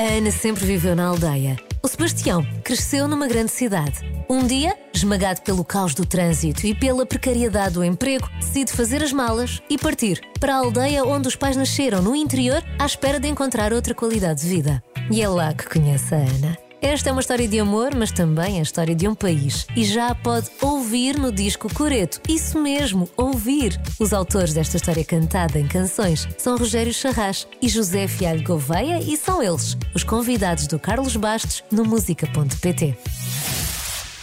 A Ana sempre viveu na aldeia. O Sebastião cresceu numa grande cidade. Um dia, esmagado pelo caos do trânsito e pela precariedade do emprego, decide fazer as malas e partir para a aldeia onde os pais nasceram, no interior, à espera de encontrar outra qualidade de vida. E é lá que conhece a Ana. Esta é uma história de amor, mas também a história de um país. E já pode ouvir no disco Coreto. Isso mesmo, ouvir. Os autores desta história cantada em canções são Rogério Charras e José Fialho Gouveia e são eles, os convidados do Carlos Bastos no música.pt.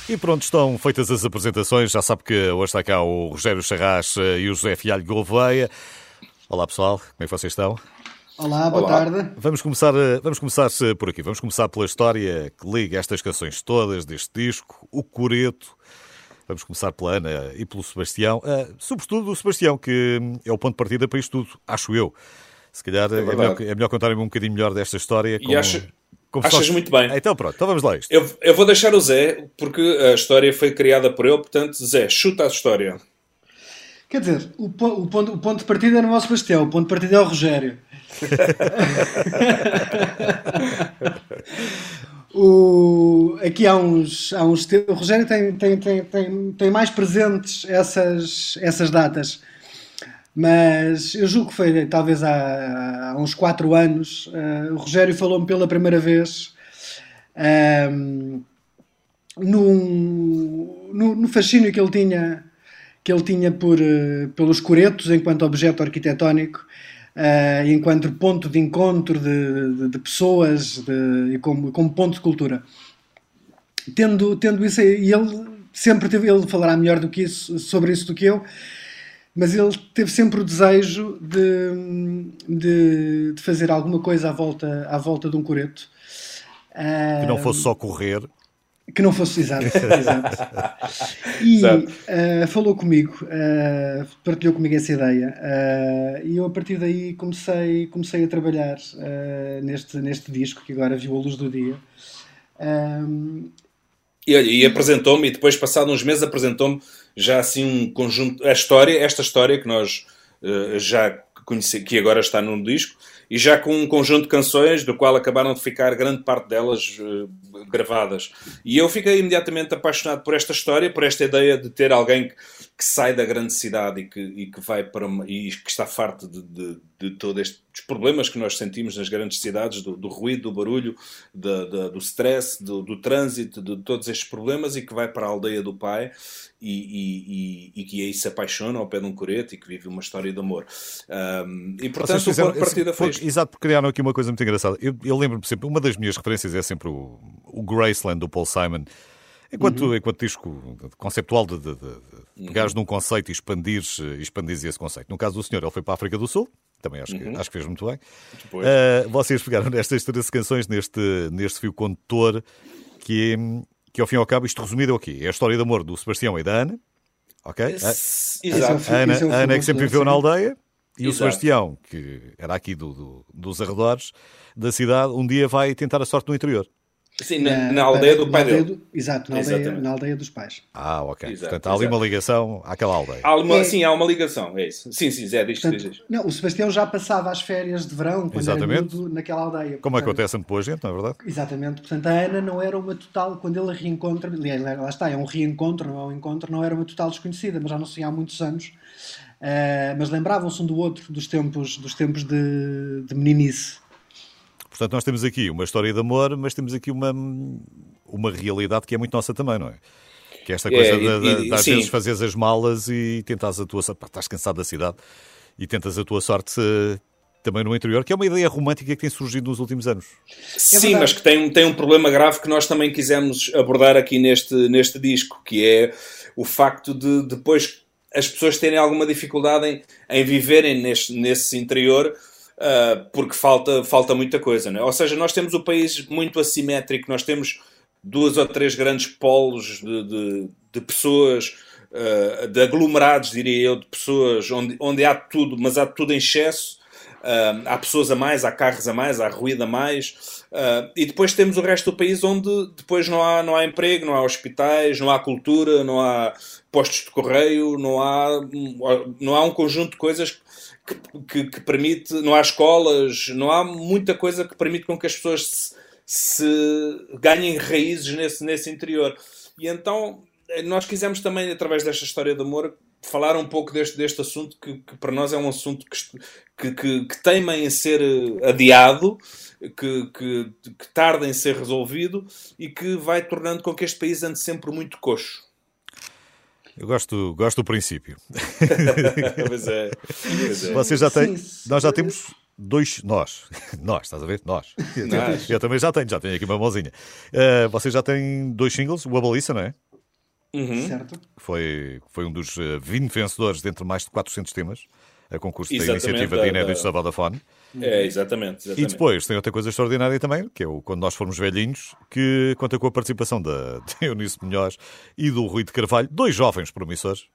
E pronto, estão feitas as apresentações. Já sabe que hoje está cá o Rogério Charras eh, e o José Fialho Gouveia. Olá pessoal, como é que vocês estão? Olá, boa Olá. tarde. Vamos começar, eh, vamos começar eh, por aqui. Vamos começar pela história que liga estas canções todas deste disco, o Coreto. Vamos começar pela Ana e pelo Sebastião. Uh, sobretudo o Sebastião, que é o ponto de partida para isto tudo, acho eu. Se calhar é, é melhor, é melhor contar-me um bocadinho melhor desta história. E acho, achas muito bem. então pronto, então vamos lá isto. Eu, eu vou deixar o Zé, porque a história foi criada por ele, portanto, Zé, chuta a história. Quer dizer, o, o, ponto, o ponto de partida não é o Sebastião, o ponto de partida é o Rogério. o, aqui há uns, há uns o Rogério tem, tem, tem, tem, tem mais presentes essas, essas datas. Mas eu julgo que foi talvez há, há uns 4 anos. Uh, o Rogério falou-me pela primeira vez um, ehm, num, no, no fascínio que ele tinha que ele tinha por, uh, pelos coretos enquanto objeto arquitetónico uh, enquanto ponto de encontro de, de, de pessoas de, e como, como ponto de cultura. Tendo, tendo isso, e ele sempre teve, ele falará melhor do que isso, sobre isso do que eu, mas ele teve sempre o desejo de, de, de fazer alguma coisa à volta, à volta de um coreto. Que não fosse só correr, que não fosse exato. exato. E uh, falou comigo, uh, partilhou comigo essa ideia. Uh, e eu, a partir daí, comecei, comecei a trabalhar neste, neste disco, que agora viu a luz do dia. e, olha, e apresentou-me, e depois, passado uns meses, apresentou-me já assim um conjunto. A história, esta história que nós já conhecemos, que agora está no disco, e já com um conjunto de canções, do qual acabaram de ficar grande parte delas gravadas. E eu fiquei imediatamente apaixonado por esta história, por esta ideia de ter alguém que, que sai da grande cidade e que, e que vai para uma, e que está farto de, de, de todos estes problemas que nós sentimos nas grandes cidades, do, do ruído, do barulho, de, do stress, do, do trânsito, de todos estes problemas e que vai para a aldeia do pai e, e, e, e, que aí se apaixona ao pé de um coreto e que vive uma história de amor. Um, e portanto, fizeram, o ponto de partida foi Exato, porque criaram aqui uma coisa muito engraçada. Eu, eu lembro-me sempre, uma das minhas referências é sempre o, o Graceland do Paul Simon. Enquanto, uhum. enquanto disco conceptual de, de, de, de uhum. pegares num conceito e expandires, expandires esse conceito. No caso do senhor, ele foi para a África do Sul, também acho, uhum. que, acho que fez muito bem. Uh, vocês pegaram nestas 13 canções, neste, neste fio condutor, que é, que ao fim e ao cabo, isto resumido é o quê? É a história de amor do Sebastião e da Ana, ok? Exato. A Ana, a Ana que sempre viveu na aldeia, e Exato. o Sebastião, que era aqui do, do, dos arredores da cidade, um dia vai tentar a sorte no interior. Sim, na, na aldeia do pai dele. Do, exato, na aldeia, na aldeia, dos pais. Ah, ok. Exato, Portanto, há ali uma ligação àquela aldeia. Há uma, é, sim, há uma ligação, é isso. Sim, sim, Zé, diz, Portanto, diz, Não, o Sebastião já passava as férias de verão quando Exatamente. era naquela aldeia. Como portanto, acontece muito boa gente, não é verdade? Exatamente. Portanto, a Ana não era uma total, quando ele a reencontra, aliás, lá está, é um reencontro, não é um encontro, não era uma total desconhecida, mas já não sei há muitos anos. Uh, mas lembravam-se um do outro dos tempos, dos tempos de, de meninice. Portanto, nós temos aqui uma história de amor, mas temos aqui uma, uma realidade que é muito nossa também, não é? Que é esta coisa é, de, de, de, às sim. vezes fazeres as malas e tentas a tua sorte. Estás cansado da cidade e tentas a tua sorte uh, também no interior, que é uma ideia romântica que tem surgido nos últimos anos. Sim, é mas que tem, tem um problema grave que nós também quisemos abordar aqui neste, neste disco, que é o facto de depois as pessoas terem alguma dificuldade em, em viverem nesse, nesse interior uh, porque falta, falta muita coisa. Não é? Ou seja, nós temos o país muito assimétrico, nós temos duas ou três grandes polos de, de, de pessoas, uh, de aglomerados, diria eu, de pessoas onde, onde há tudo, mas há tudo em excesso. Uh, há pessoas a mais, há carros a mais, há ruído a mais. Uh, e depois temos o resto do país onde depois não há, não há emprego, não há hospitais, não há cultura, não há postos de correio, não há, não há um conjunto de coisas que, que, que, permite, não há escolas, não há muita coisa que permite com que as pessoas se, se ganhem raízes nesse, nesse interior. E então nós quisemos também, através desta história de amor, falar um pouco deste, deste assunto que, que para nós é um assunto que, que, que, teima em ser eh, adiado, que, que, que tarda em ser resolvido e que vai tornando com que este país ande sempre muito coxo. Eu gosto, gosto do princípio. pois é. Pois é. Vocês já têm, nós já temos dois. Nós. Nós, estás a ver? Nós. nós. Eu também já tenho, já tenho aqui uma mãozinha. Uh, vocês já têm dois singles, o Abaliça, não é? Uhum. Certo. Foi, foi um dos 20 eh, vencedores dentre mais de 400 temas, a concurso exatamente, da iniciativa da, de inéditos da Vodafone. É, exatamente, exatamente, E depois tem outra coisa extraordinária também, que é o Quando Nós Formos Velhinhos, que conta com a participação da Eunice Munhoz e do Rui de Carvalho, dois jovens promissores.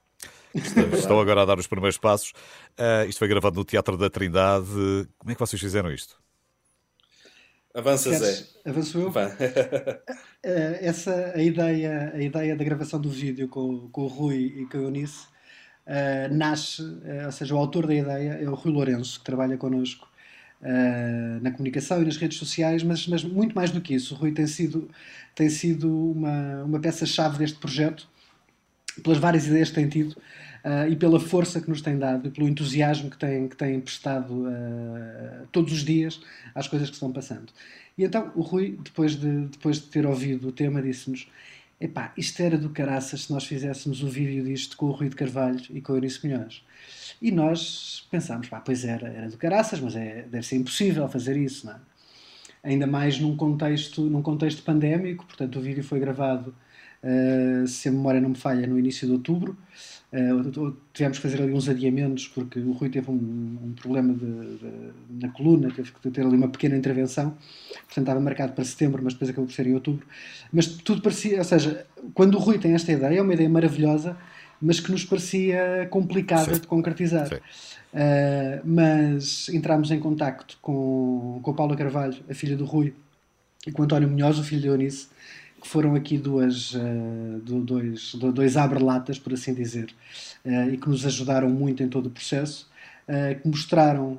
Estão agora a dar os primeiros passos. Uh, isto foi gravado no Teatro da Trindade. Como é que vocês fizeram isto? Avança, Zé. Avanço eu? Eh, essa, a, ideia, a ideia da gravação do vídeo com, com o Rui e com a Eunice uh, nasce, uh, ou seja, o autor da ideia é o Rui Lourenço, que trabalha connosco na comunicação e nas redes sociais, mas, mas muito mais do que isso. O Rui tem sido, tem sido uma, uma peça-chave deste projeto, pelas várias ideias que tem tido. Uh, e pela força que nos tem dado e pelo entusiasmo que tem, que tem prestado uh, todos os dias às coisas que estão passando. E então o Rui, depois de, depois de ter ouvido o tema, disse-nos: Epá, isto era do caraças se nós fizéssemos o vídeo disto com o Rui de Carvalho e com o Eunice Milhões. E nós pensámos: pá, pois era, era do caraças, mas é, deve ser impossível fazer isso, não é? Ainda mais num contexto, num contexto pandémico, portanto o vídeo foi gravado, uh, se a memória não me falha, no início de outubro. Uh, tivemos que fazer ali uns adiamentos porque o Rui teve um, um problema de, de, na coluna, teve que ter ali uma pequena intervenção, portanto estava marcado para setembro, mas depois acabou por ser em outubro. Mas tudo parecia, ou seja, quando o Rui tem esta ideia, é uma ideia maravilhosa, mas que nos parecia complicada Sim. de concretizar. Uh, mas entramos em contacto com, com a Paula Carvalho, a filha do Rui, e com o António Munhoz, o filho de Eunice, que foram aqui duas, uh, dois, dois abre-latas, por assim dizer, uh, e que nos ajudaram muito em todo o processo, uh, que mostraram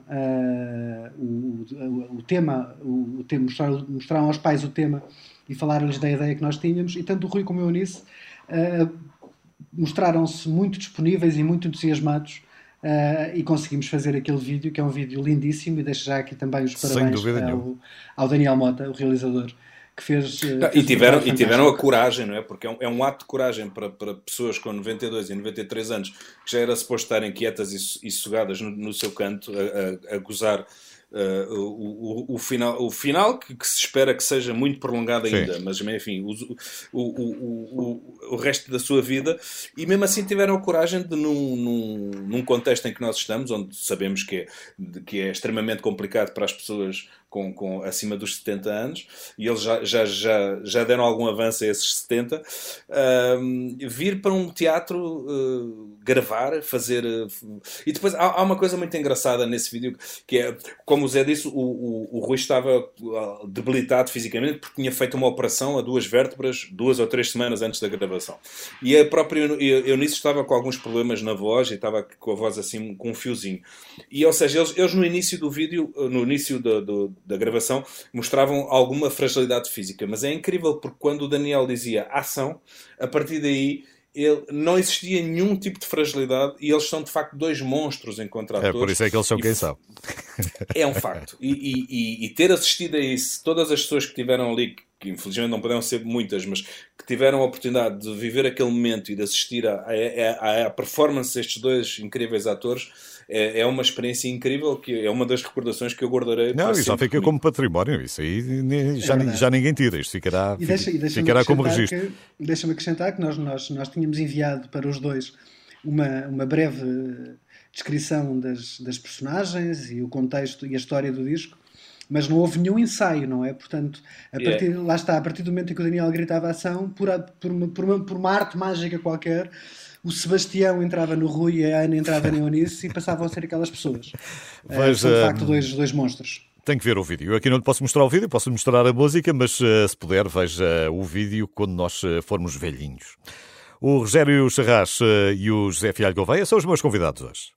o, o, o, tema, o, o tema mostraram, mostraram, aos pais o tema e falaram-lhes da ideia que nós tínhamos, e tanto o Rui como a Eunice mostraram-se muito disponíveis e muito entusiasmados Uh, e conseguimos fazer aquele vídeo, que é um vídeo lindíssimo, e deixo já aqui também os parabéns ao, ao, Daniel Mota, o realizador, que fez. Não, fez e tiveram, e tiveram a coragem, não é? Porque é um, é um, ato de coragem para, para pessoas com 92 e 93 anos que já era suposto estarem quietas e, e sugadas no, no seu canto a, a, a gozar Uh, o, o, o, final, o final que, que, se espera que seja muito prolongado ainda, Sim. mas enfim, o, o, o, resto da sua vida, e mesmo assim tiveram a coragem de, num, num, num contexto em que nós estamos, onde sabemos que é, que é extremamente complicado para as pessoas com, com, acima dos 70 anos, e eles já, já, já, já deram algum avanço a esses 70, uh, vir para um teatro uh, gravar, fazer. Uh, e depois há, há, uma coisa muito engraçada nesse vídeo, que é, como o Zé disse, o, o, o Rui estava debilitado fisicamente porque tinha feito uma operação a duas vértebras duas ou três semanas antes da gravação. E a própria Eunice estava com alguns problemas na voz e estava com a voz assim com um fiozinho. E, ou seja, eles, eles no início do vídeo, no início do, do da gravação mostravam alguma fragilidade física. Mas é incrível porque quando o Daniel dizia ação, a partir daí ele, não existia nenhum tipo de fragilidade e eles são de facto dois monstros enquanto atores. É por isso é que eles são quem são. É um facto. E, e, e, ter assistido a isso, todas as pessoas que tiveram ali, que infelizmente não puderam ser muitas, mas que tiveram a oportunidade de viver aquele momento e de assistir à performance destes dois incríveis atores, é, é uma experiência incrível, que é uma das recordações que eu guardarei. Não, isso já fica comigo. como património, isso aí já, é já ninguém tira, isto ficará, e deixa, e deixa ficará como registro. Deixa-me acrescentar que nós, nós, nós tínhamos enviado para os dois uma, uma breve descrição das, das personagens e o contexto e a história do disco mas não houve nenhum ensaio, não é? Portanto, a partir, yeah. lá está, a partir do momento em que o Daniel gritava ação, por, por, uma, por, uma, por uma arte mágica qualquer, o Sebastião entrava no Rui e a Ana entrava na Eunice e passavam a ser aquelas pessoas. É, veja... Uh, de facto, hum, dois, dois monstros. Tem que ver o vídeo. Eu aqui não lhe posso mostrar o vídeo, posso mostrar a música, mas eh, se puder, veja o vídeo quando nós eh, formos velhinhos. O Rogério Charras eh, e o José Fialho Gouveia são os meus convidados hoje.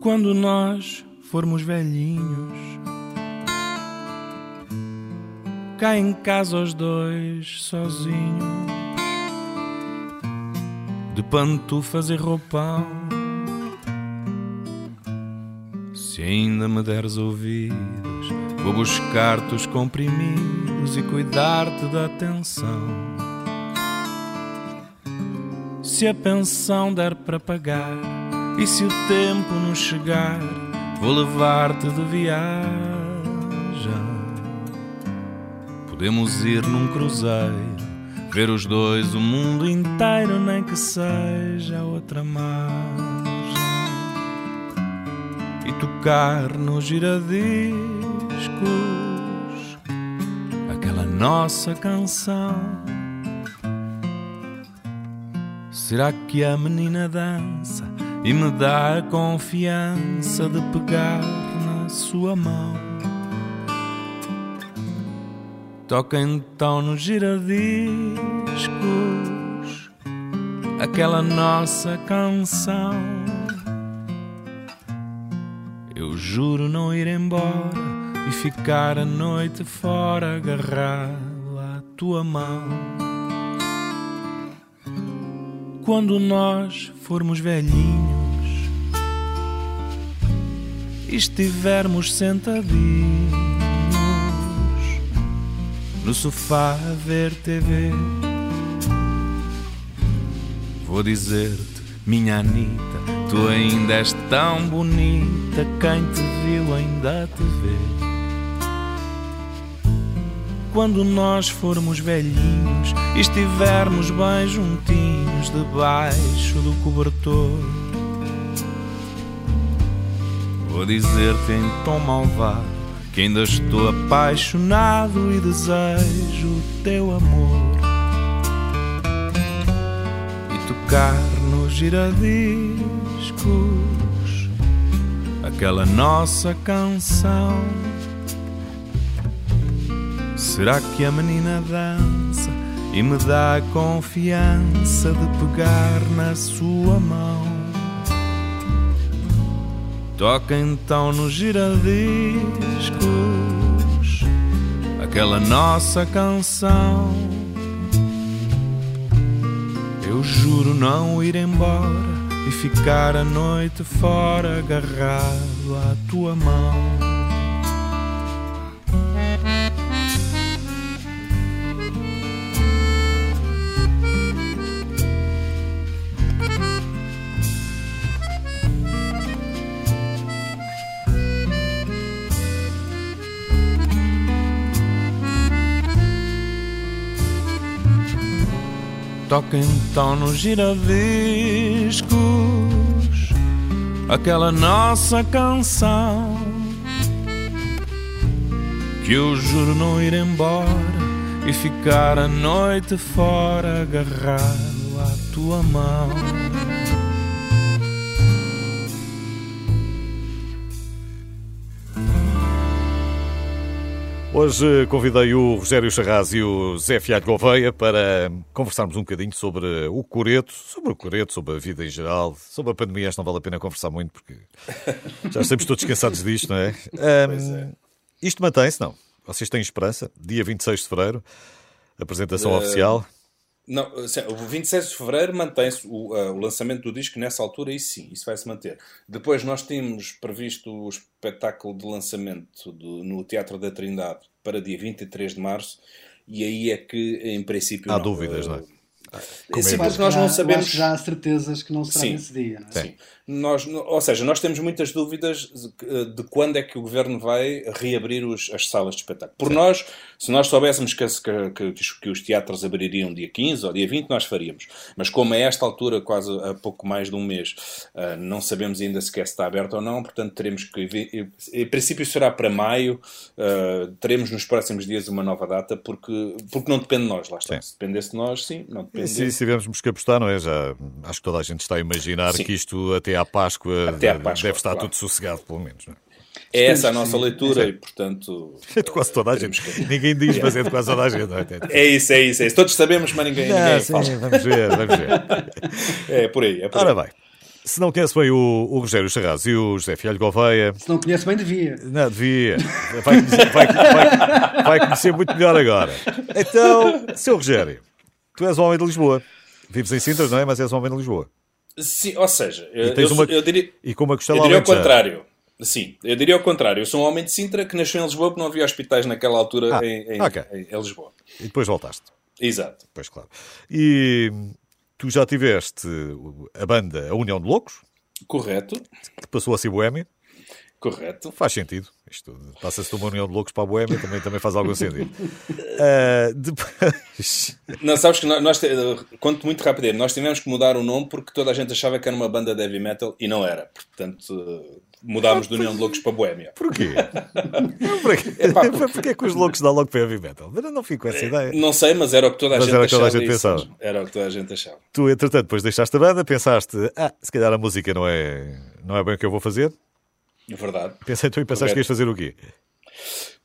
Quando nós formos velhinhos, cá em casa os dois sozinhos, de pantufas e roupão. Se ainda me deres ouvidos, vou buscar-te os comprimidos e cuidar-te da atenção. Se a pensão der para pagar e se o tempo nos chegar, vou levar-te de viagem. Podemos ir num cruzeiro, ver os dois o mundo inteiro, nem que seja outra margem. E tocar nos giradiscos aquela nossa canção. Será que a menina dança? E me dá a confiança de pegar na sua mão. Toca então nos giradiscos aquela nossa canção. Eu juro não ir embora e ficar a noite fora agarrado à tua mão quando nós formos velhinhos estivermos sentadinhos no sofá a ver TV. Vou dizer-te, minha Anitta, tu ainda és tão bonita, quem te viu ainda te vê quando nós formos velhinhos estivermos bem juntinhos debaixo do cobertor. Vou dizer-te em tom malvado que ainda estou apaixonado e desejo o teu amor. E tocar nos giradiscos aquela nossa canção Será que a menina dança e me dá a confiança de pegar na sua mão? Toca então nos giradiscos aquela nossa canção. Eu juro não ir embora e ficar a noite fora agarrado à tua mão. Toca então nos giradiscos aquela nossa canção que eu juro não ir embora e ficar a noite fora agarrado à tua mão. Hoje convidei o Rogério Charraz e o Zé Fialho Gouveia para conversarmos um bocadinho sobre o Coreto, sobre o Coreto, sobre a vida em geral, sobre a pandemia. Acho não vale a pena conversar muito porque já estamos todos cansados disto, não é? Um, é. Isto mantém-se, não? Vocês têm esperança? Dia 26 de fevereiro, apresentação uh, oficial. Não, o 26 de fevereiro mantém-se o, uh, o, lançamento do disco nessa altura, e sim, isso vai se manter. Depois nós tínhamos previsto o espetáculo de lançamento do, no Teatro da Trindade para dia 23 de março, e aí é que, em princípio. Há não, dúvidas, uh, não é? Sim, mas nós não sabemos. já há certezas que não será sim, nesse dia. Não é? Sim. Nós, ou seja, nós temos muitas dúvidas de, de quando é que o governo vai reabrir os, as salas de espetáculo. Por sim. nós, se nós soubéssemos que, que, que, os teatros abririam dia 15 ou dia 20, nós faríamos. Mas como a esta altura, quase a pouco mais de um mês, uh, não sabemos ainda sequer se está aberto ou não, portanto teremos que. Em princípio será para maio, uh, teremos nos próximos dias uma nova data, porque, porque não depende de nós, lá está. Se dependesse de nós, sim, não depende. E se, se tivermos que apostar, não é? Já, acho que toda a gente está a imaginar sim. que isto até à Páscoa, Até à Páscoa deve estar claro. tudo sossegado, pelo menos. Não é? É essa a nossa leitura e, portanto. É de quase toda a gente. Que... Ninguém diz, mas é de quase toda a gente. É? é isso, é isso, é isso. Todos sabemos, mas ninguém, não, ninguém sim, fala. Vamos ver, vamos ver. É por aí. É por Ora bem, Se não conhece bem o, o Rogério Charraz e o José Fialho Gouveia. Se não conhece bem, devia. Não, devia. Vai conhecer, vai, vai, vai conhecer muito melhor agora. Então, seu Rogério, tu és um homem de Lisboa. Vives em Sintra, não é? Mas és um homem de Lisboa. Sim, ou seja, eu, eu, uma- eu diria, E com uma costela eu diria ao contrário. Sim, eu diria ao contrário. Eu sou um homem de Sintra que nasceu em Lisboa porque não havia hospitais naquela altura Ah, em, em- ok. em- em Lisboa. E depois voltaste. Exato. Pois claro. E tu já tiveste a banda A União de Loucos, Correto, que passou a ser boémia. Correto. Faz sentido. Isto passa-se de uma união de loucos para a boémia, também, também faz algum sentido. Ah, depois. Não, sabes que nós, nós conto muito rápido, nós tivemos que mudar o nome porque toda a gente achava que era uma banda de heavy metal e não era. Portanto, mudámos de União de Loucos para Boémia. Porquê? Porquê? Epá, porque- que os loucos dão logo para heavy metal? Mas eu não fico com essa ideia. Não sei, mas era o que toda a Mas gente era toda a achava. gente isso. pensava. Era o que toda a gente achava. Tu, entretanto, depois deixaste a banda, pensaste, ah, se calhar a música não é, não é bem o que eu vou fazer. Verdade. Pensei tu e pensaste Correto. que ias fazer o quê?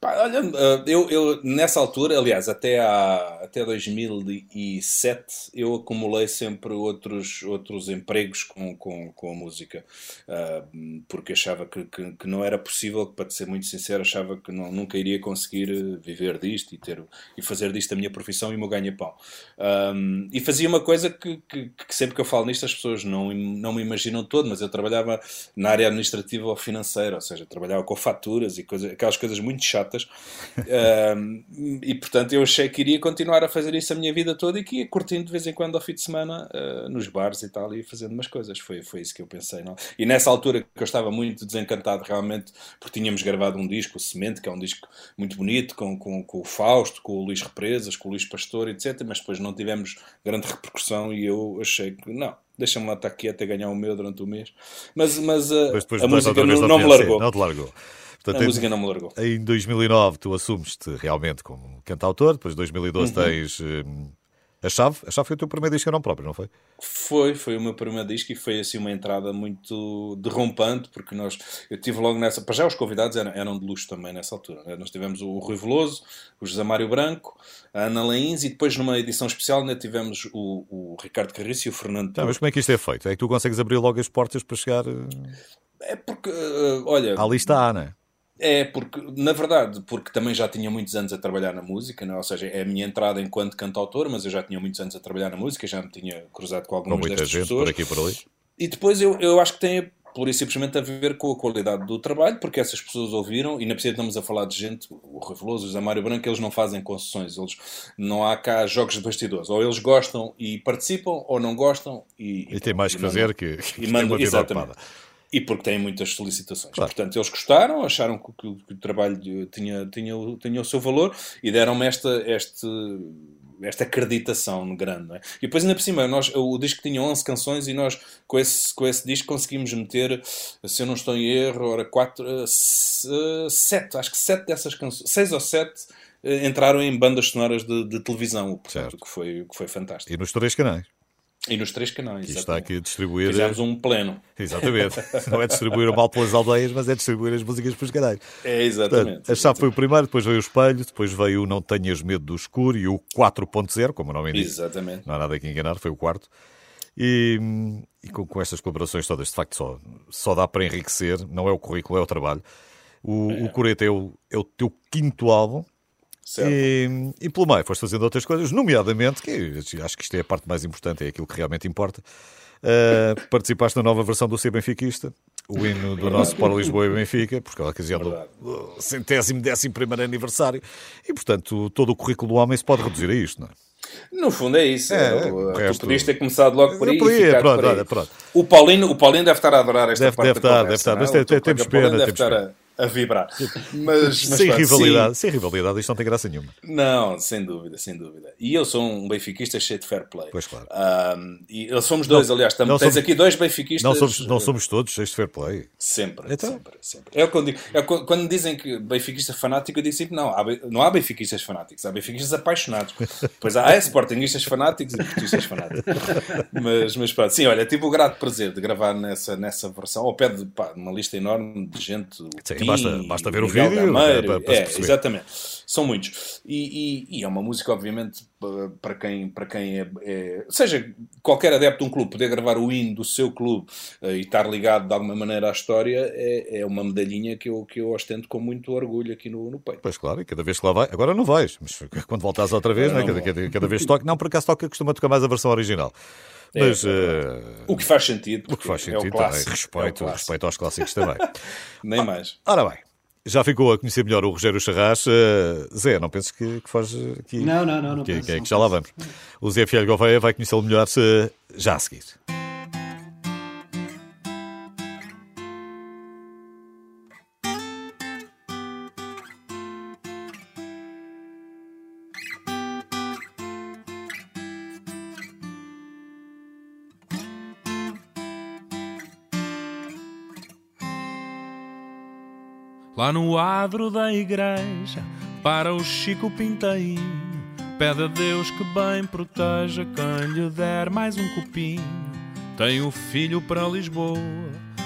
Olha, eh, eu, eu nessa altura, aliás, até, à, até 2007, eu acumulei sempre outros, outros empregos com, com, com a música, Ah, porque achava que, que, que não era possível, para ser muito sincero, achava que não, nunca iria conseguir eh, viver disto e, ter, e fazer disto a minha profissão e o meu ganha-pão. Ah, e fazia uma coisa que, que, que sempre que eu falo nisto as pessoas não, não me imaginam todo, mas eu trabalhava na área administrativa ou financeira, ou seja, trabalhava com faturas e coisa, aquelas coisas muito chatas. Um, e portanto eu achei que iria continuar a fazer isso a minha vida toda e que ia curtindo de vez em quando ao fim de semana uh, nos bares e tal e fazendo umas coisas. Foi, foi isso que eu pensei. Não? E nessa altura que eu estava muito desencantado realmente porque tínhamos gravado um disco, o Semente, que é um disco muito bonito, com, com, com o Fausto, com o Luís Represas, com o Luís Pastor, etc. Mas depois não tivemos grande repercussão e eu achei que não. Deixa-me lá estar quieto a ganhar o meu durante o mês. Mas, mas, uh, Mas depois a música não, não me largou. Não te largou. Portanto, A em- música não me largou. Em 2009 tu assumes-te realmente como cantautor, depois em 2012 Uhum. tens hum, a chave. A chave foi o teu primeiro disco em nome próprio, não foi? Foi, foi o meu primeiro disco e foi assim uma entrada muito derrompante, porque nós, eu tive logo nessa, para já os convidados eram, eram de luxo também nessa altura, né? nós tivemos o Rui Veloso, o José Mário Branco, a Ana Lains e depois numa edição especial ainda tivemos o, o Ricardo Carriço e o Fernando Não, mas como é que isto é feito? É que tu consegues abrir logo as portas para chegar eh, É porque, eh, olha, à lista A, não é? É, porque, na verdade, porque também já tinha muitos anos a trabalhar na música, não é? ou seja, é a minha entrada enquanto cantautor, mas eu já tinha muitos anos a trabalhar na música, já me tinha cruzado com Com algumas muita destas gente pessoas. por aqui e por ali. E depois eu, eu acho que tem pura e simplesmente a ver com a qualidade do trabalho, porque essas pessoas ouviram, e na precisa estamos a falar de gente, o Rui Veloso, o José Mário Branco, eles não fazem concessões, eles, não há cá jogos de bastidores. Ou eles gostam e participam, ou não gostam e... E tem mais que mandam- fazer que, que e mandam, exatamente. ocupada. E porque têm muitas solicitações. Claro. Portanto, eles gostaram, acharam que, que- que o trabalho tinha, tinha, o- tinha o seu valor e deram-me esta, este, esta acreditação grande. é? E depois, ainda por cima, nós, o disco tinha 11 canções e nós, com esse, com esse disco, conseguimos meter, se eu não estou em erro, ora, 4, 7, acho que 7 dessas canções, 6 ou 7 entraram em bandas sonoras de, de televisão, portanto, que foi, que foi fantástico. E nos três canais. E nos três canais. E está aqui a distribuir. Fizemos um pleno. Exatamente. Não é distribuir o mal pelas aldeias, mas é distribuir as músicas pelos canais. É, exatamente. Portanto, a chave foi o primeiro, depois veio o espelho, depois veio o Não Tenhas Medo do Escuro e o 4.0, como o nome indica. Exatamente. Não há nada que enganar, foi o quarto. E, e com, com estas colaborações todas, de facto, só, só dá para enriquecer, não é o currículo, é o trabalho. O, o Coreto é o, é o teu quinto álbum. E, e pelo meio foste fazendo outras coisas, nomeadamente, que acho que isto é a parte mais importante, é aquilo que realmente importa. Uh, participaste na nova versão do Ser Benfiquista, o hino do nosso Para Lisboa e Benfica, por causa ocasião do centésimo, décimo primeiro aniversário. E, portanto, todo o currículo do homem se pode reduzir a isto, não é? No fundo é isso. É, Eu- tu resto- podias ter começado logo por aí. Por aí, pronto, por aí. olha, pronto. O, Paulino, o Paulino deve estar a adorar esta Deve- parte deve estar, conversa, deve estar, é? mas tem- teu temos pena, temos estar a, vibrar. Mas, mas sem pronto, rivalidade, sim. sem rivalidade, isto não tem graça nenhuma. Não, sem dúvida, sem dúvida. E eu sou um benfiquista cheio de fair play. Pois claro. Ahm, e somos dois, aliás. Tam, não tens somos- aqui dois benfiquistas. Não somos, não somos todos cheios de fair play. Sempre, Então? sempre, sempre. É o que eu digo. É quando dizem que benfiquista fanático, eu digo sempre, não, há, não há benfiquistas fanáticos, há benfiquistas apaixonados. Pois há, é, sportinguistas fanáticos e portistas fanáticos. Mas, mas pronto, sim, olha, tive o grato prazer de gravar nessa, nessa versão, ao pé de pá, uma lista enorme de gente, o Sim. Basta, basta ver o Miguel vídeo Gameiro, para, para é, se perceber. exatamente. São muitos. E, e- e é uma música, obviamente, pa- para quem, para quem é, é- Seja qualquer adepto de um clube, poder gravar o hino do seu clube eh, e estar ligado de alguma maneira à história é, é uma medalhinha que eu, que eu ostento com muito orgulho aqui no, no peito. Pois claro, e cada vez que lá vai, agora não vais, mas quando voltares outra vez, né, cada, cada, cada vez toca, não, por acaso toca, costuma tocar mais a versão original. Mas é eh, O que faz sentido. o que faz é o sentido também, é o respeito, clássico. respeito aos clássicos também. Nem mais. Ora bem, já ficou a conhecer melhor o Rogério Charras. eh, Zé, não penses que, que foge aqui? Não, não, não, não Que, penso, que é não que já lá vamos. O Zé Fiel Gouveia vai conhecê-lo melhor se, já a seguir. Lá no adro da igreja, para o Chico Pintainho, pede a Deus que bem proteja quem lhe der mais um copinho. Tem o filho para Lisboa,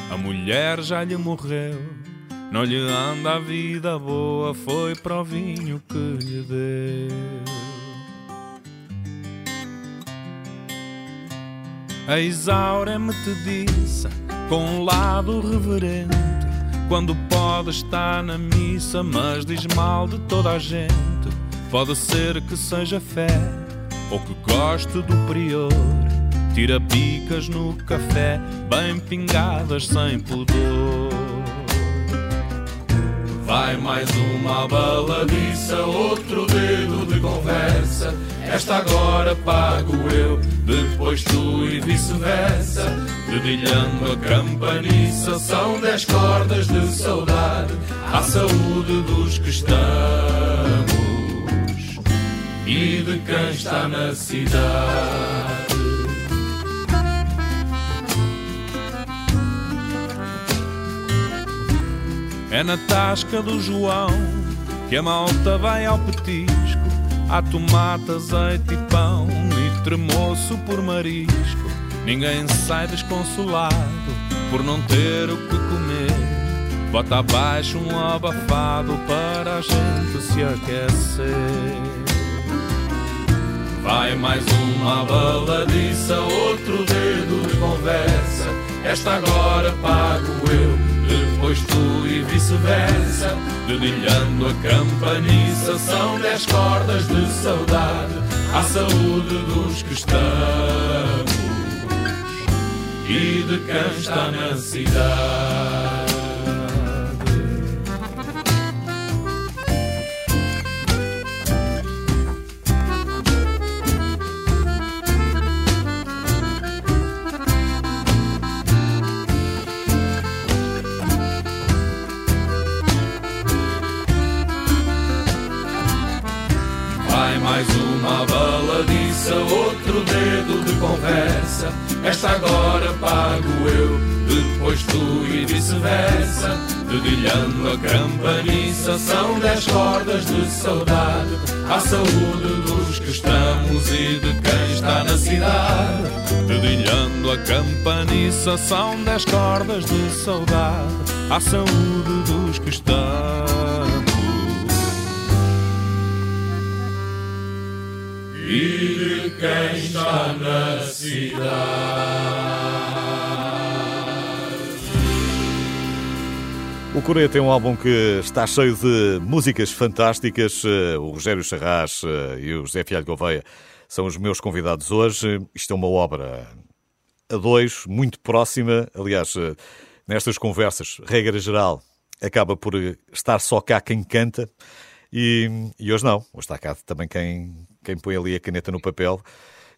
a mulher já lhe morreu. Não lhe anda a vida boa, foi para o vinho que lhe deu. A Isaura é metediça, com um lado reverente, quando pode estar na missa, mas diz mal de toda a gente. Pode ser que seja fé, ou que goste do prior. Tira picas no café, bem pingadas sem pudor. Vai mais uma baladiça, outro dedo de conversa. Esta agora pago eu, depois tu e vice-versa. Dedilhando a campaniça, são dez cordas de saudade. À saúde dos que estamos e de quem está na cidade. É na tasca do João que a malta vai ao petisco. Há tomate, azeite e pão e tremoço por marisco. Ninguém sai desconsolado por não ter o que comer. Bota abaixo um abafado para a gente se aquecer. Vai mais uma baladiça, outro dedo de conversa. Esta agora pago eu, depois tu e vice-versa. Dedilhando a campaniça, são dez cordas de saudade. À saúde dos que estamos e de quem está na cidade. Uma baladiça, outro dedo de conversa. Esta agora pago eu, depois tu e vice-versa. Dedilhando a campaniça, são dez cordas de saudade. À saúde dos que estamos e de quem está na cidade. Dedilhando a campaniça, são dez cordas de saudade. À saúde dos que estamos. E de quem está na cidade. O Coreia tem um álbum que está cheio de músicas fantásticas. Eh, O Rogério Charras eh, e o José Fialho Gouveia são os meus convidados hoje. Isto é uma obra a dois, muito próxima. Aliás, eh, nestas conversas, regra geral, acaba por estar só cá quem canta. E, e hoje não. Hoje está cá também quem, quem põe ali a caneta no papel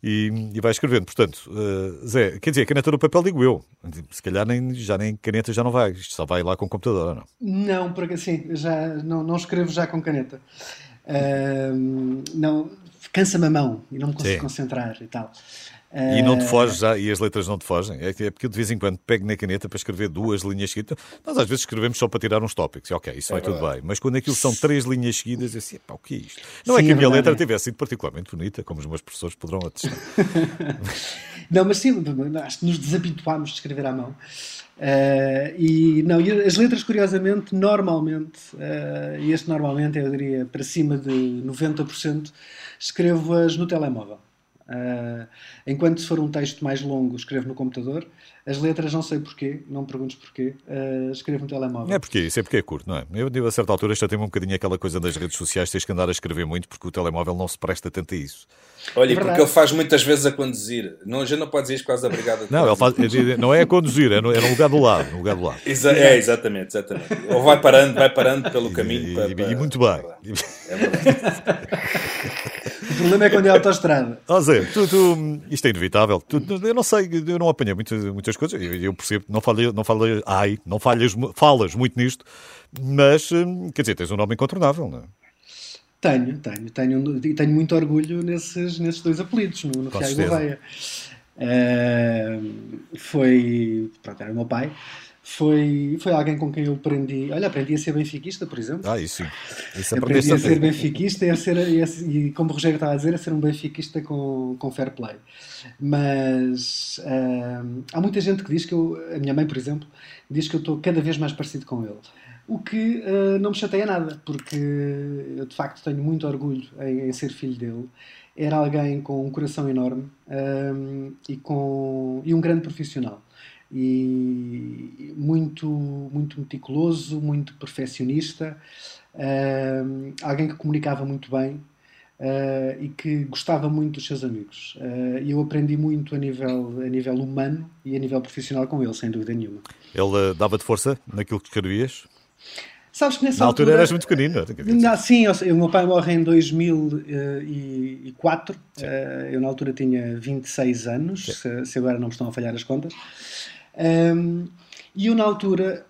e, e vai escrevendo. Portanto, eh, Zé, quer dizer, a caneta no papel digo eu. Se calhar nem, já nem caneta já não vai. Isto só vai lá com o computador, não? Não, porque assim, já não, não escrevo já com caneta. Ahm, não, cansa-me a mão e não me consigo Sim. concentrar e tal. E não te Ah, foge já, e as letras não te fogem. É é porque eu de vez em quando pego na caneta para escrever duas linhas seguidas. Nós às vezes escrevemos só para tirar uns tópicos. Ok, isso vai tudo bem. Mas quando aquilo são três linhas seguidas, eu assim, pá, o que é isto? Não é Sim, que a é minha verdade, letra é. tivesse sido particularmente bonita, como os meus professores poderão atestar. Não, mas sim, acho que nos desabituámos de escrever à mão. Uh, e não, e as letras, curiosamente, normalmente, uh, e este normalmente eu diria para cima de 90%, escrevo-as no telemóvel. Uh, enquanto se for um texto mais longo, escrevo no computador. As letras não sei porquê, não me perguntes porquê, uh, escrevo no telemóvel. É porque isso é porque é curto, não é? Eu, a certa altura, já tenho um bocadinho aquela coisa das redes sociais, tens que andar a escrever muito porque o telemóvel não se presta tanto a isso. Olha, é porque ele faz muitas vezes a conduzir. Não, já não pode dizer por causa da brigada Não, ele faz, não é a conduzir, é no, é no lugar do lado. No lugar do lado. Exa é, exatamente, exatamente. Ou vai parando, vai parando pelo caminho. E, para, para... e muito bem. É verdade. O problema é quando é autoestrada. Ó Zé, tu, tu, isto é inevitável. Tu, eu não sei, eu não apanhei muitas, muitas coisas. Eu, eu percebo, não falei, não falei, ai, não falhas, falas muito nisto, mas hum, quer dizer, tens um nome incontornável, não é? Tenho, tenho, tenho, e tenho muito orgulho nesses, nesses dois apelidos, no, no Fiai Gouveia. Uh, foi, pronto, era o meu pai, foi, foi alguém com quem eu aprendi. Olha, aprendi a ser benfiquista, por exemplo. Ah, isso. Isso aprendi a ser benfiquista e, a ser, e, a, e, como o Rogério estava a dizer, a ser um benfiquista com, com fair play. Mas uh, há muita gente que diz que eu, a minha mãe, por exemplo, diz que eu estou cada vez mais parecido com ele. O que uh, não me chateia nada, porque eu de facto tenho muito orgulho em, em ser filho dele. Era alguém com um coração enorme um, e, com, e um grande profissional e muito, muito meticuloso, muito perfeccionista, uh, alguém que comunicava muito bem uh, e que gostava muito dos seus amigos. Uh, e eu aprendi muito a nível, a nível humano e a nível profissional com ele, sem dúvida nenhuma. Ele dava-te força naquilo que escrevias? Sabes que nessa Na altura, altura eras muito pequenino. Não, sim, o meu pai morre em 2004. Uh, eu na altura tinha 26 anos, se, se, agora não me estão a falhar as contas. Um, e eu, na altura.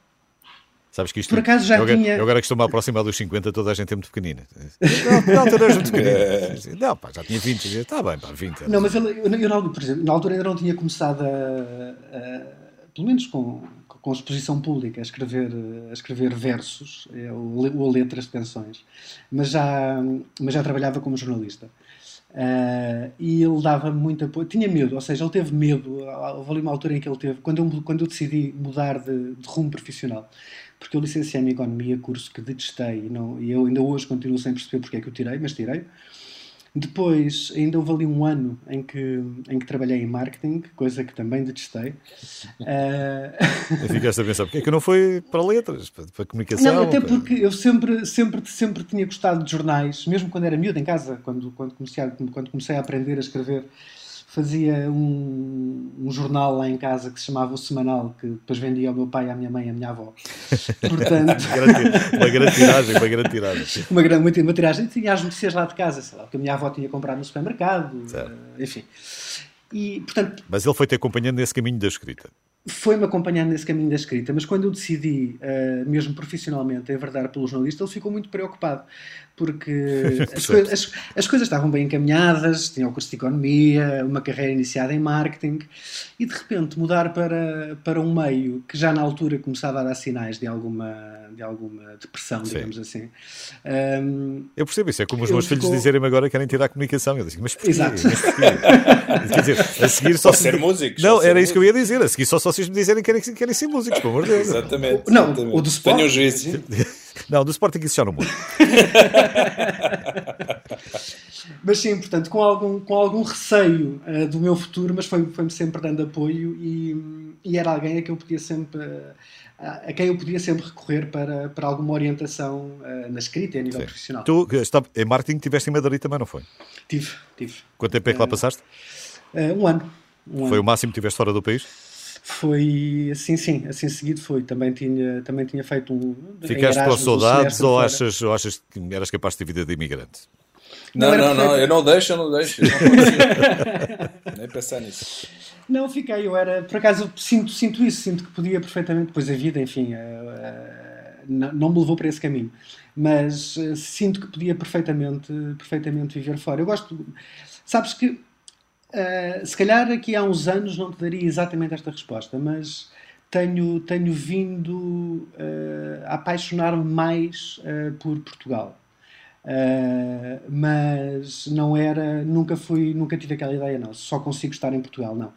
Sabes que isto. Por acaso já eu, tinha. Eu agora que estou-me a aproximar dos 50, toda a gente é muito pequenina. Não, na altura muito pequenina. Não, pá, já tinha 20. Está bem, pá, 20. Não, mas eu, eu, por exemplo, na altura ainda não tinha começado a. a pelo menos com, com exposição pública, a escrever, a escrever versos ou, ou letras de canções, mas já, mas já trabalhava como jornalista. Uh, e ele dava muito apoio, tinha medo, ou seja, ele teve medo. Houve ali uma altura em que ele teve, quando eu, quando eu decidi mudar de, de rumo profissional, porque eu licenciei em Economia, curso que detestei, e, não, e eu ainda hoje continuo sem perceber porque é que eu tirei, mas tirei. Depois, ainda houve ali um ano em que, em que trabalhei em marketing, coisa que também detestei. Uh... Ficaste a pensar, porque é que não foi para letras, para, para comunicação? Não, até porque eu sempre, sempre, sempre tinha gostado de jornais, mesmo quando era miúdo em casa, quando, quando, comecei, a, quando comecei a aprender a escrever fazia um, um, jornal lá em casa que se chamava O Semanal, que depois vendia ao meu pai, à minha mãe e à minha avó. Portanto... uma grande tiragem, uma grande tiragem. uma, grande, uma, uma tiragem. Tinha as notícias lá de casa, sei lá, que a minha avó tinha comprado no supermercado, uh, enfim. E, portanto, Mas ele foi-te acompanhando nesse caminho da escrita foi-me acompanhando nesse caminho da escrita, mas quando eu decidi, uh, mesmo profissionalmente, enverdar pelo jornalista, ele ficou muito preocupado, porque as, coi as, as, coisas estavam bem encaminhadas, tinha o curso de economia, uma carreira iniciada em marketing, e de repente mudar para, para um meio que já na altura começava a dar sinais de alguma, de alguma depressão, Sim. digamos assim. Um, ehm, eu percebo isso, é como os meus ficou... filhos dizerem-me agora que querem tirar a comunicação. Eu digo, mas porquê? Exato. Mas porquê? Quer dizer, a seguir só se... ser músicos. Não, era isso que eu ia dizer, a seguir só, só vocês me dizerem que querem, querem ser músicos, pelo amor de Deus. Exatamente. Não, exatamente. o do Sporting. Tenham juízo. Não, do Sporting isso já não muda. mas sim, portanto, com algum, com algum receio uh, do meu futuro, mas foi-me foi sempre dando apoio e, e, era alguém a quem eu podia sempre. Uh, a quem eu podia sempre recorrer para, para alguma orientação uh, na escrita e a nível sim. profissional. Tu, está, em marketing, tiveste em Madrid também, não foi? Tive, tive. Quanto tempo é que lá passaste? Um ano. Um foi ano. o máximo que tiveste fora do país? Foi assim, sim, assim seguido foi. Também tinha, também tinha feito um. Ficaste com saudades ou achas, ou achas que eras capaz de ter vida de imigrante? Não, não, não, não, eu não deixo, eu não deixo. Eu não Nem pensar nisso. Não, fiquei, eu era, por acaso, sinto, sinto isso, sinto que podia perfeitamente, depois a vida, enfim, uh, uh, não, não me levou para esse caminho, mas uh, sinto que podia perfeitamente, perfeitamente viver fora. Eu gosto, sabes que Uh, se calhar aqui há uns anos não te daria exatamente esta resposta, mas tenho, tenho vindo uh, a apaixonar-me mais uh, por Portugal. mas não era, nunca fui, nunca tive aquela ideia, não. Só consigo estar em Portugal, não.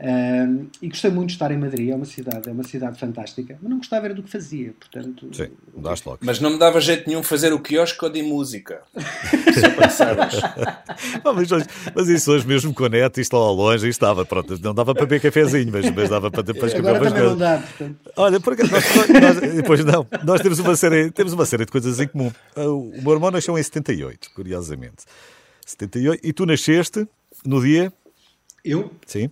Uh, e gostei muito de estar em Madrid, é uma cidade, é uma cidade fantástica, mas não gostava era do que fazia, portanto... Sim, daste logo. Mas não me dava jeito nenhum fazer o quiosque de música. Só para sabes. mas, hoje, mas, isso hoje mesmo com a net, isto lá longe, isto dava, pronto, não dava para beber cafezinho, mas, mas dava para depois Agora também não dá, portanto. Olha, porque nós, nós, depois não, nós temos uma, série, temos uma série de coisas em comum. O meu irmão nasceu em 78, curiosamente. 78, e tu nasceste no dia... Eu? Sim.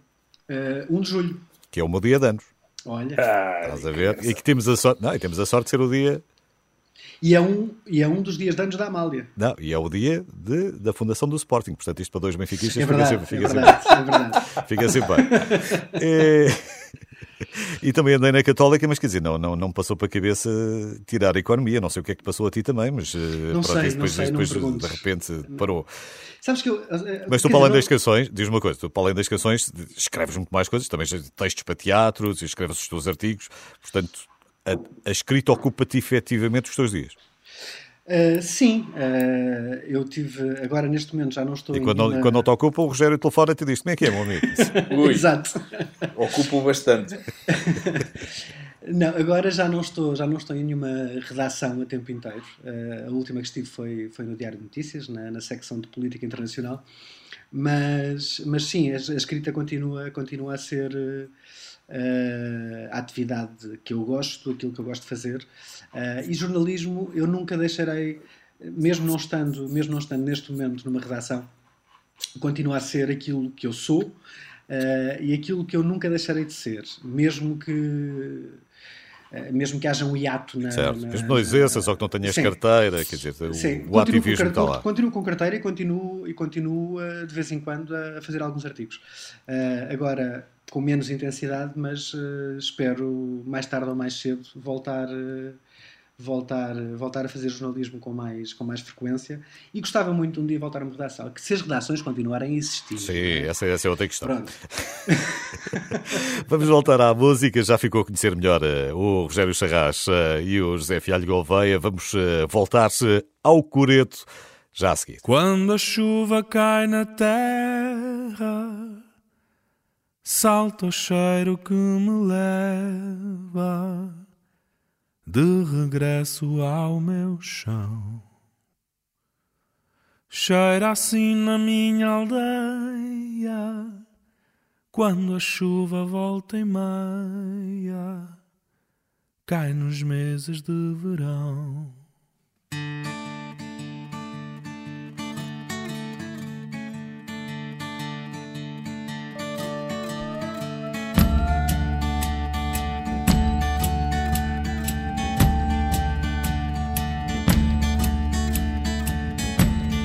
Uh, 1 de julho. Que é o meu dia de anos. Olha. Ah, Estás a ver? E que temos a sorte, não, e temos a sorte de ser o dia. E é um, e é um dos dias de anos da Amália. Não, e é o dia de, da fundação do Sporting. Portanto, isto para dois benfiquistas é fica sempre, fica é sempre, é verdade. fica sempre bem. E também andei na Católica, mas quer dizer, não, não, não passou para a cabeça tirar a economia. Não sei o que é que passou a ti também, mas eh, Não pronto, sei, depois, não sei, não depois de repente parou. Sabes que eu. eh, Mas tu, para além dizer, das canções, diz uma coisa, tu, para além das canções, escreves muito mais coisas, também textos para teatros, e escreves os teus artigos, portanto, a, a escrita ocupa-te efetivamente os teus dias. Uh, sim, uh, eu tive. Agora, neste momento, já não estou E quando, nenhuma- quando não te ocupa, o Rogério telefona-te e diz: Como é que é, meu amigo? Ui, Exato. ocupo bastante. Não, agora já não estou, já não estou em nenhuma redação a tempo inteiro. Uh, a última que estive foi, foi no Diário de Notícias, na, na secção de Política Internacional. Mas, mas sim, a, a escrita continua, continua a ser uh, a atividade que eu gosto, aquilo que eu gosto de fazer. Uh, e jornalismo eu nunca deixarei, mesmo não estando, mesmo não estando neste momento numa redação, continua a ser aquilo que eu sou uh, e aquilo que eu nunca deixarei de ser, mesmo que mesmo que haja um hiato na. Certo, na, mesmo não exerças, só que não tenhas Sim. carteira, quer dizer, o, Sim, o continuo, com ativismo está lá. continuo com carteira e continuo, e continuo de vez em quando a fazer alguns artigos. Uh, agora, com menos intensidade, mas uh, espero mais tarde ou mais cedo voltar, uh, voltar, voltar a fazer jornalismo com mais, com mais frequência. E gostava muito de um dia voltar a uma redação. Que se as redações continuarem a existir. Sim, essa, essa é outra questão. Pronto. Vamos voltar à música. Já ficou a conhecer melhor eh, o Rogério Charras e o José Fialho Gouveia. Vamos voltar-se ao Coreto já a seguir. Quando a chuva cai na terra, salta o cheiro que me leva de regresso ao meu chão. Cheira assim na minha aldeia, quando a chuva volta e meia, cai nos meses de verão.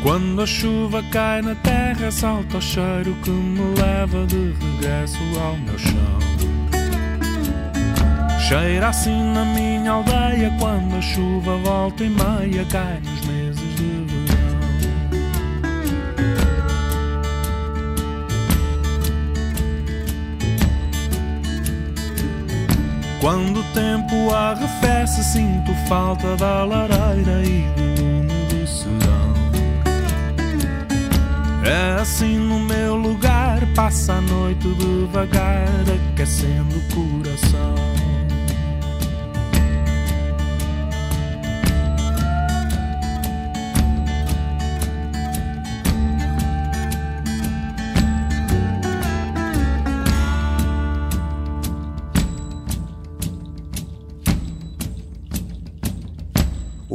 Quando a chuva cai na terra, salta o cheiro que me leva de regresso ao meu chão. Cheira assim na minha aldeia quando a chuva volta e meia cai nos meses de verão. Quando o tempo arrefece, sinto falta da lareira e do É assim no meu lugar, passa a noite devagar, aquecendo o coração.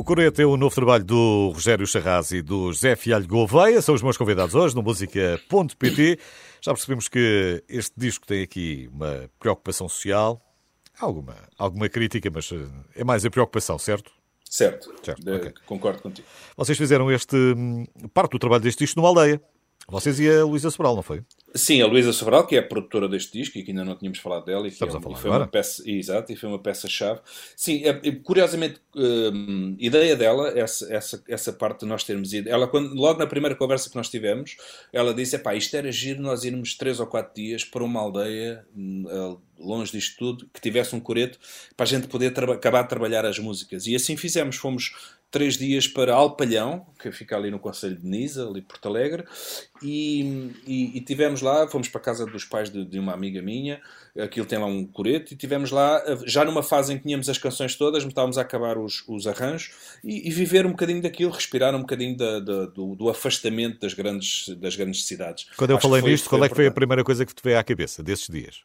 Coreto é o novo trabalho do Rogério Charras e do José Fialho Gouveia. São os meus convidados hoje no Música.pt. Já percebemos que este disco tem aqui uma preocupação social, alguma, alguma crítica, mas eh, é mais a preocupação, certo? Certo, Certo, De- ok. concordo contigo. Vocês fizeram este hum, parte do trabalho deste disco numa aldeia. Vocês e a Luísa Sobral, não foi? Sim, a Luísa Sobral, que é a produtora deste disco e que ainda não tínhamos falado dela, e, Estamos é- a falar e foi agora. uma peça, exato, e foi uma peça-chave. Sim, é- é- curiosamente, hum, ideia dela, essa, essa, essa parte de nós termos ido, ela, quando, logo na primeira conversa que nós tivemos, ela disse: pá, isto era giro nós irmos três ou quatro dias para uma aldeia, hum, longe disto tudo, que tivesse um coreto, para a gente poder acabar de trabalhar as músicas. E assim fizemos, fomos três dias para Alpalhão, que fica ali no Conselho de Nisa, ali Porto Alegre, e, e, e tivemos lá, fomos para a casa dos pais de, de, uma amiga minha, aquilo tem lá um coreto, e tivemos lá, já numa fase em que tínhamos as canções todas, estávamos a acabar os, os arranjos, e, e, viver um bocadinho daquilo, respirar um bocadinho da, da, do, do, afastamento das grandes, das grandes cidades. Quando eu Acho falei nisto, qual é que foi a primeira coisa que te veio à cabeça desses dias?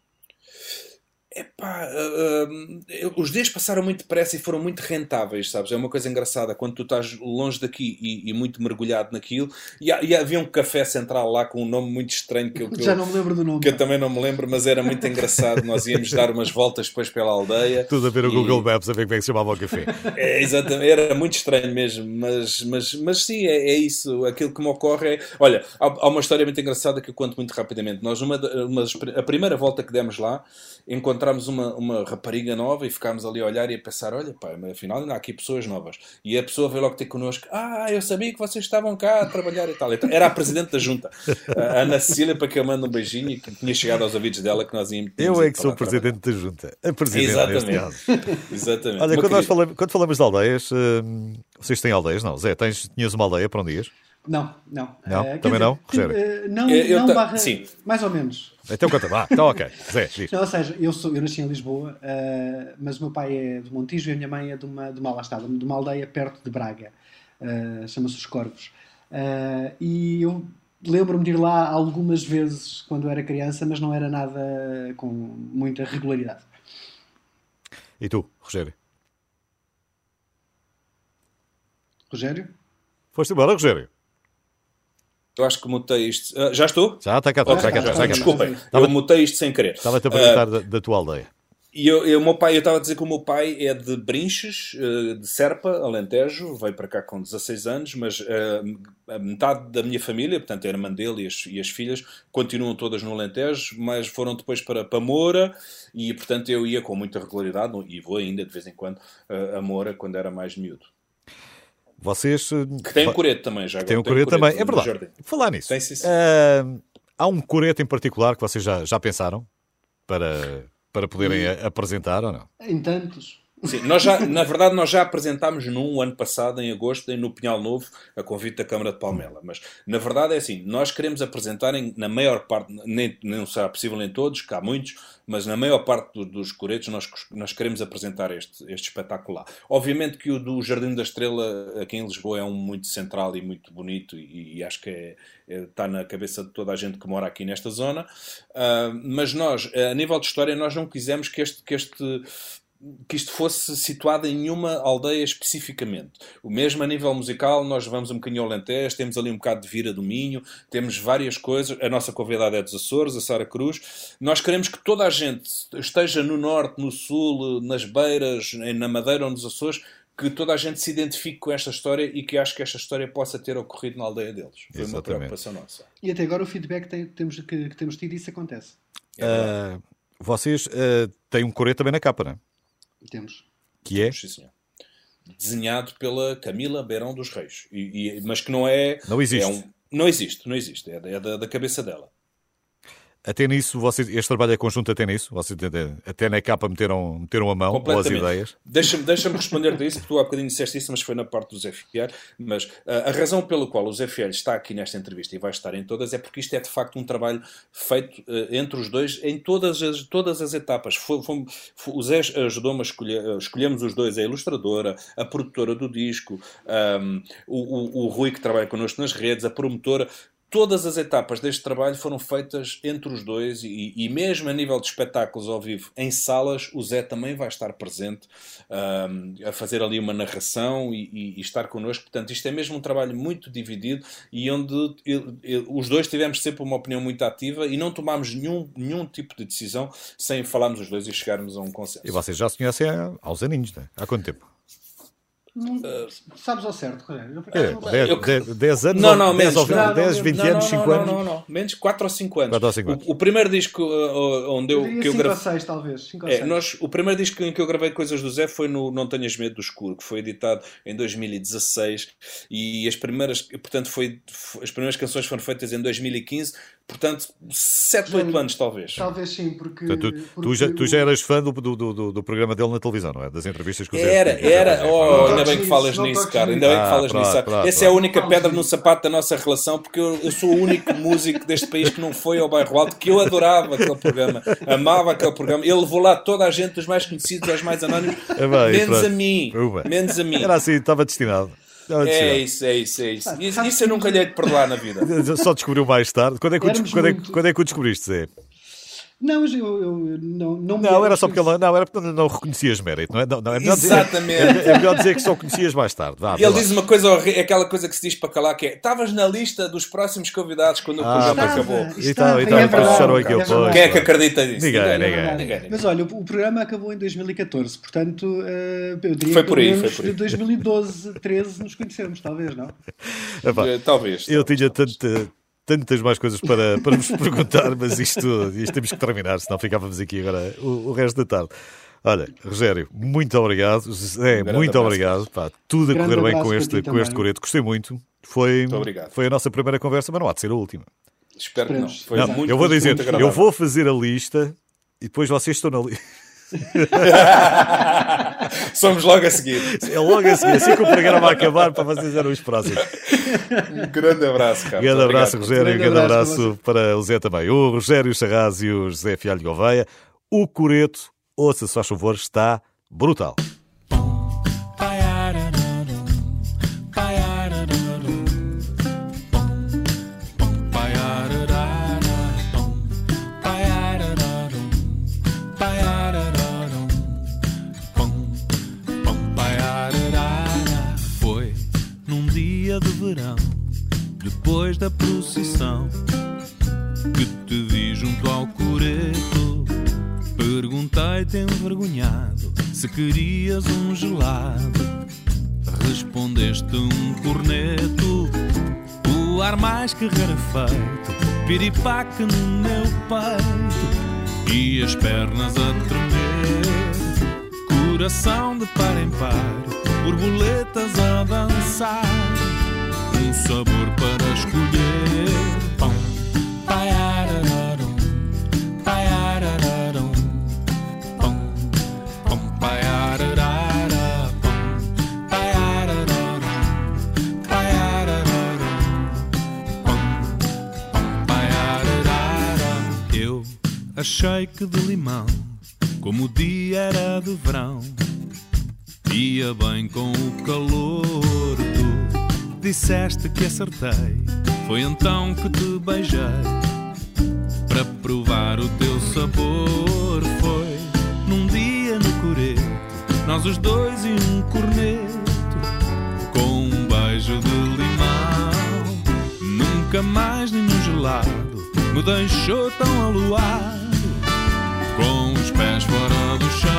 Epá, uh, uh, os dias passaram muito depressa e foram muito rentáveis, sabes? É uma coisa engraçada quando tu estás longe daqui e, e muito mergulhado naquilo. E, e, havia um café central lá com um nome muito estranho que eu, que já eu, não me lembro do nome. Que eu também não me lembro, mas era muito engraçado. Nós íamos dar umas voltas depois pela aldeia. Tudo a ver o e... Google Maps a ver como é que se chamava o café. É, exatamente, era muito estranho mesmo, mas, mas, mas sim, é, é isso. Aquilo que me ocorre é. Olha, há, há, uma história muito engraçada que eu conto muito rapidamente. Nós, uma, uma, a primeira volta que demos lá, encontramos uma, uma rapariga nova e ficámos ali a olhar e a pensar: olha, pá, afinal ainda há aqui pessoas novas. E a pessoa veio logo ter connosco: ah, eu sabia que vocês estavam cá a trabalhar e tal. Então, era a presidente da junta, a Ana Cecília, para que eu mando um beijinho e que tinha chegado aos ouvidos dela que nós íamos. Eu é que sou o presidente da junta. A presidente Exatamente. Exatamente. Olha, quando, nós falamos, quando falamos de aldeias, hum, vocês têm aldeias? Não, Zé, tens, tinhas uma aldeia para onde ias? Não, não. Não? Uh, Também dizer, não? Rogério? Uh, não, eu, não barra, sim. mais ou menos. Então conta, vá, então ok. Zé, diz. Não, ou seja, eu, sou, eu nasci em Lisboa, uh, mas o meu pai é de Montijo e a minha mãe é de uma, de uma, lá está, de uma aldeia perto de Braga, chama-se Os Corvos. e eu lembro-me de ir lá algumas vezes quando era criança, mas não era nada com muita regularidade. E tu, Rogério? Rogério? Foste embora, Rogério? Eu acho que mutei isto. Uh, já estou? Já está cá, está, cá, já, já, Desculpem, eu mutei isto sem querer. Estava-te a perguntar uh, da, da, tua aldeia. E eu, eu, meu pai, eu estava a dizer que o meu pai é de Brinches, uh, de Serpa, Alentejo, veio para cá com 16 anos, mas a metade da minha família, portanto a irmã dele e as, e as, filhas, continuam todas no Alentejo, mas foram depois para, para Moura e, portanto, eu ia com muita regularidade, e vou ainda de vez em quando, a Moura quando era mais miúdo. Vocês. Eh, que tem um coreto também, já. Tem um coreto também, é verdade. Falar nisso. Tem, sim, sim. Uh, há um coreto em particular que vocês já, já pensaram para, para poderem hum. apresentar ou não? Em tantos. Sim, nós já, na verdade, nós já apresentámos num ano passado, em agosto, no Pinhal Novo, a convite da Câmara de Palmela. Mas, na verdade, é assim: nós queremos apresentar, em, na maior parte, nem, não será possível em todos, que há muitos, mas na maior parte do, dos coretos nós, nós queremos apresentar este, este espetáculo lá. Obviamente que o do Jardim da Estrela, aqui em Lisboa, é um muito central e muito bonito, e, e acho que é, é, está na cabeça de toda a gente que mora aqui nesta zona. Uh, mas nós, a nível de história, nós não quisemos que este. Que este que isto fosse situado em nenhuma aldeia especificamente. O mesmo a nível musical, nós vamos um bocadinho ao Alentejo, temos ali um bocado de Vira do Minho, temos várias coisas. A nossa convidada é dos Açores, a Sara Cruz. Nós queremos que toda a gente esteja no norte, no sul, nas beiras, na Madeira ou nos Açores, que toda a gente se identifique com esta história e que acho que esta história possa ter ocorrido na aldeia deles. Foi Exatamente. uma preocupação nossa. E até agora o feedback que temos, que, que temos tido, isso acontece. Uh, vocês uh, têm um coreto também na capa, não é? Temos. Que é? Sim, senhor. Desenhado pela Camila Beirão dos Reis. E, e, mas que não é. Não existe. É um, não existe, não existe. É, é da, da cabeça dela. Até nisso, vocês, este trabalho é conjunto até nisso? Vocês até na capa meteram, meteram a mão ou as ideias? Deixa-me deixa responder-te a isso, porque tu há bocadinho disseste isso, mas foi na parte do Zé Fiel. Mas uh, a razão pela qual o Zé Fiel está aqui nesta entrevista e vai estar em todas é porque isto é de facto um trabalho feito uh, entre os dois em todas as, todas as etapas. Foi, foi, foi, o Zé ajudou-me a escolher, uh, escolhemos os dois, a ilustradora, a produtora do disco, um, o, o, o Rui que trabalha connosco nas redes, a promotora todas as etapas deste trabalho foram feitas entre os dois e, e, mesmo a nível de espetáculos ao vivo em salas, o Zé também vai estar presente um, a fazer ali uma narração e, e, e, estar connosco. Portanto, isto é mesmo um trabalho muito dividido e onde os dois tivemos sempre uma opinião muito ativa e não tomámos nenhum, nenhum tipo de decisão sem falarmos os dois e chegarmos a um consenso. E vocês já se conhecem há, aos aninhos, é? há quanto tempo? Uh, sabes ao certo, Rogério? É, 10 anos? Não, não, menos. 10, 20 anos, 5 anos? Não, não, não, menos 4 ou 5 anos. 4 ou 5 anos. O, o primeiro disco uh, onde eu, que eu gravei. 5 ou 6, talvez. 5 ou 6. É, nós, o primeiro disco em que eu gravei coisas do Zé foi no Não Tenhas Medo do Escuro, que foi editado em 2016 e as primeiras, portanto, foi, as primeiras canções foram feitas em 2015 Portanto, 7, 8 anos talvez. Talvez sim, porque. Portanto, tu, porque tu, já, tu já eras fã do, do, do, do programa dele na televisão, não é? Das entrevistas que o Zé Era, tinha. era. Oh, ainda bem que falas nisso, cara. Ainda bem que Ah, falas pronto, nisso. Essa é a única pedra no sapato da nossa relação, porque eu, eu sou o único músico deste país que não foi ao Bairro Alto, que eu adorava aquele programa. Amava aquele programa. Ele levou lá toda a gente, dos mais conhecidos aos mais anónimos, É bem, menos pronto. a mim. Uba. Menos a mim. Era assim, estava destinado. É isso, é isso, é isso. Isso, isso eu nunca lhe hei de perdoar na vida. Só descobriu mais tarde. Quando é que, o, quando é, quando é que o descobriste, Zé? Não, mas eu, eu não, não me Não, era só porque ele não, era porque não, não reconhecias mérito, não é? Não, não, é, melhor dizer, Exatamente. é, é melhor dizer que só conhecias mais tarde. Vá, ele lá. diz uma coisa horrível, aquela coisa que se diz para calar, que é estavas na lista dos próximos convidados quando o Ah, programa mas- acabou. E tal, e tal, é e depois verdade, fecharam é aquilo. Quem é que acredita nisso? Ninguém, É ninguém. Ninguém, ninguém. Mas olha, o o programa acabou em 2014, portanto, eh, eu diria Foi que por aí, foi por aí. de 2012, 13 nos conhecemos, talvez, não? Epá, Eh, Talvez. eu tinha tanta- tantas mais coisas para, para vos perguntar, mas isto, isto temos que terminar, senão ficávamos aqui agora o, o resto da tarde. Olha, Rogério, muito obrigado. Zé, Um muito abraço. obrigado. Pá, tudo a correr bem com este, com este coreto. Gostei muito. Foi, obrigado. foi a nossa primeira conversa, mas não há de ser a última. Espero que não. Esperemos. Foi Não, muito, eu vou muito, dizer, muito eu vou fazer a lista e depois vocês estão na lista. Somos logo a seguir. É logo assim, assim que o programa acabar para vocês eram os próximos. Um grande abraço, cara. Grande Muito abraço, obrigado. Rogério, e Grande grande abraço abraço para o Zé também. O Rogério Charraz e o José Fialho Gouveia. O Coreto, ouça, se faz favor, está brutal. Envergonhado se querias um gelado. Respondeste um corneto, o ar mais que rarefeito, piripaque no meu peito e as pernas a tremer. Coração de par em par, borboletas a dançar, um sabor para escolher. Achei que de limão, como o dia era de verão, ia bem com o calor. Tu disseste que acertei, foi então que te beijei. Para provar o teu sabor foi num dia no coreto, nós os dois e um corneto, com um beijo de limão. Nunca mais nenhum gelado me deixou tão aluado, pés fora do chão.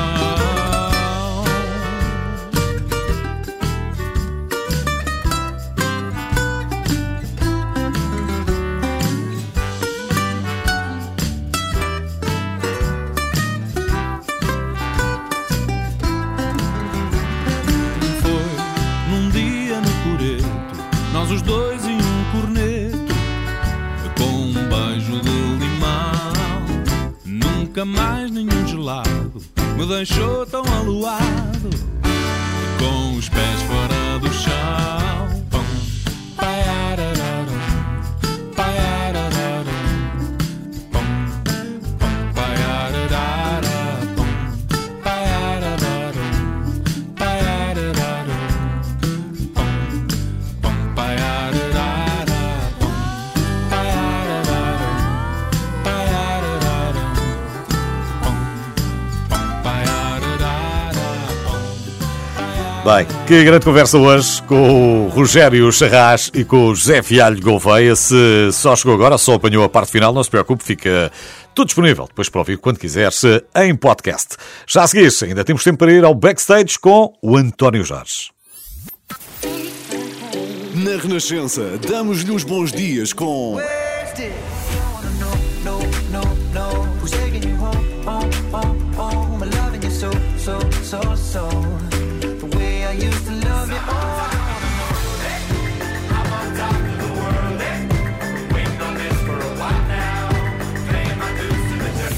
Foi num dia no coreto, nós os dois e um corneto, com um beijo de limão. Nunca mais nenhum gelado me deixou tão aluado, com os pés fora do chão. Que grande conversa hoje com o Rogério Charras e com o José Fialho Gouveia. Se só chegou agora, só apanhou a parte final, não se preocupe, fica tudo disponível depois para ouvir quando quiser em podcast. Já a seguir, ainda temos tempo para ir ao backstage com o António Jorge. Na Renascença, damos-lhe os bons dias com.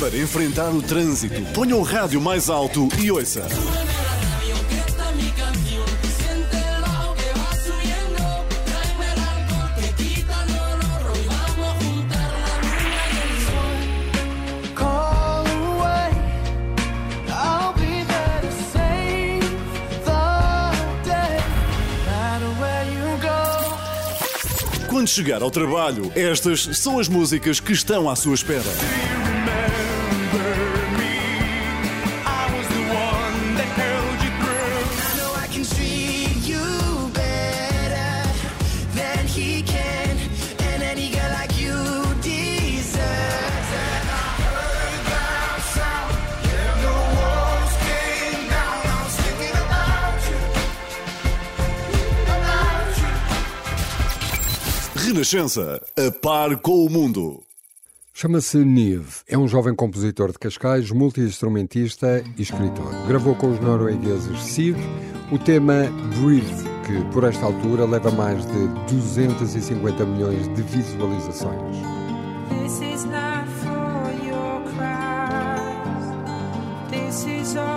Para enfrentar o trânsito, ponha o rádio mais alto e ouça. Quando chegar ao trabalho, estas são as músicas que estão à sua espera. Renascença, a par com o mundo. Chama-se Nive. É um jovem compositor de Cascais, multi-instrumentista e escritor. Gravou com os noruegueses Siv o tema Breathe, que por esta altura leva mais de 250 milhões de visualizações. This is not for your cries. This is all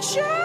future.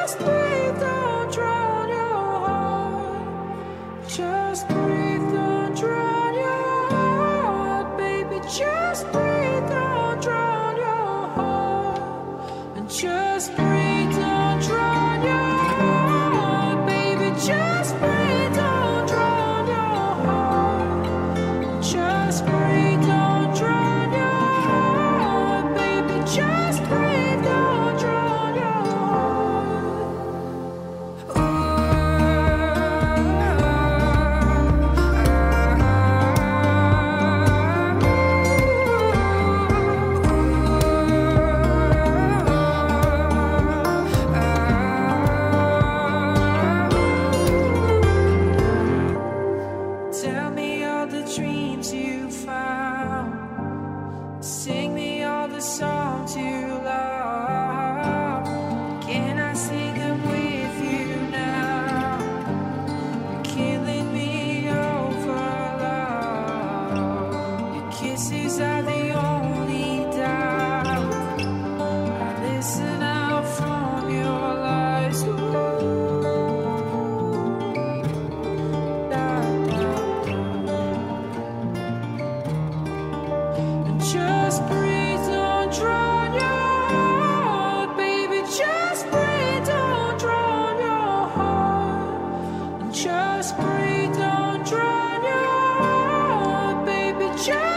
just pray, don't drown your heart, baby. Just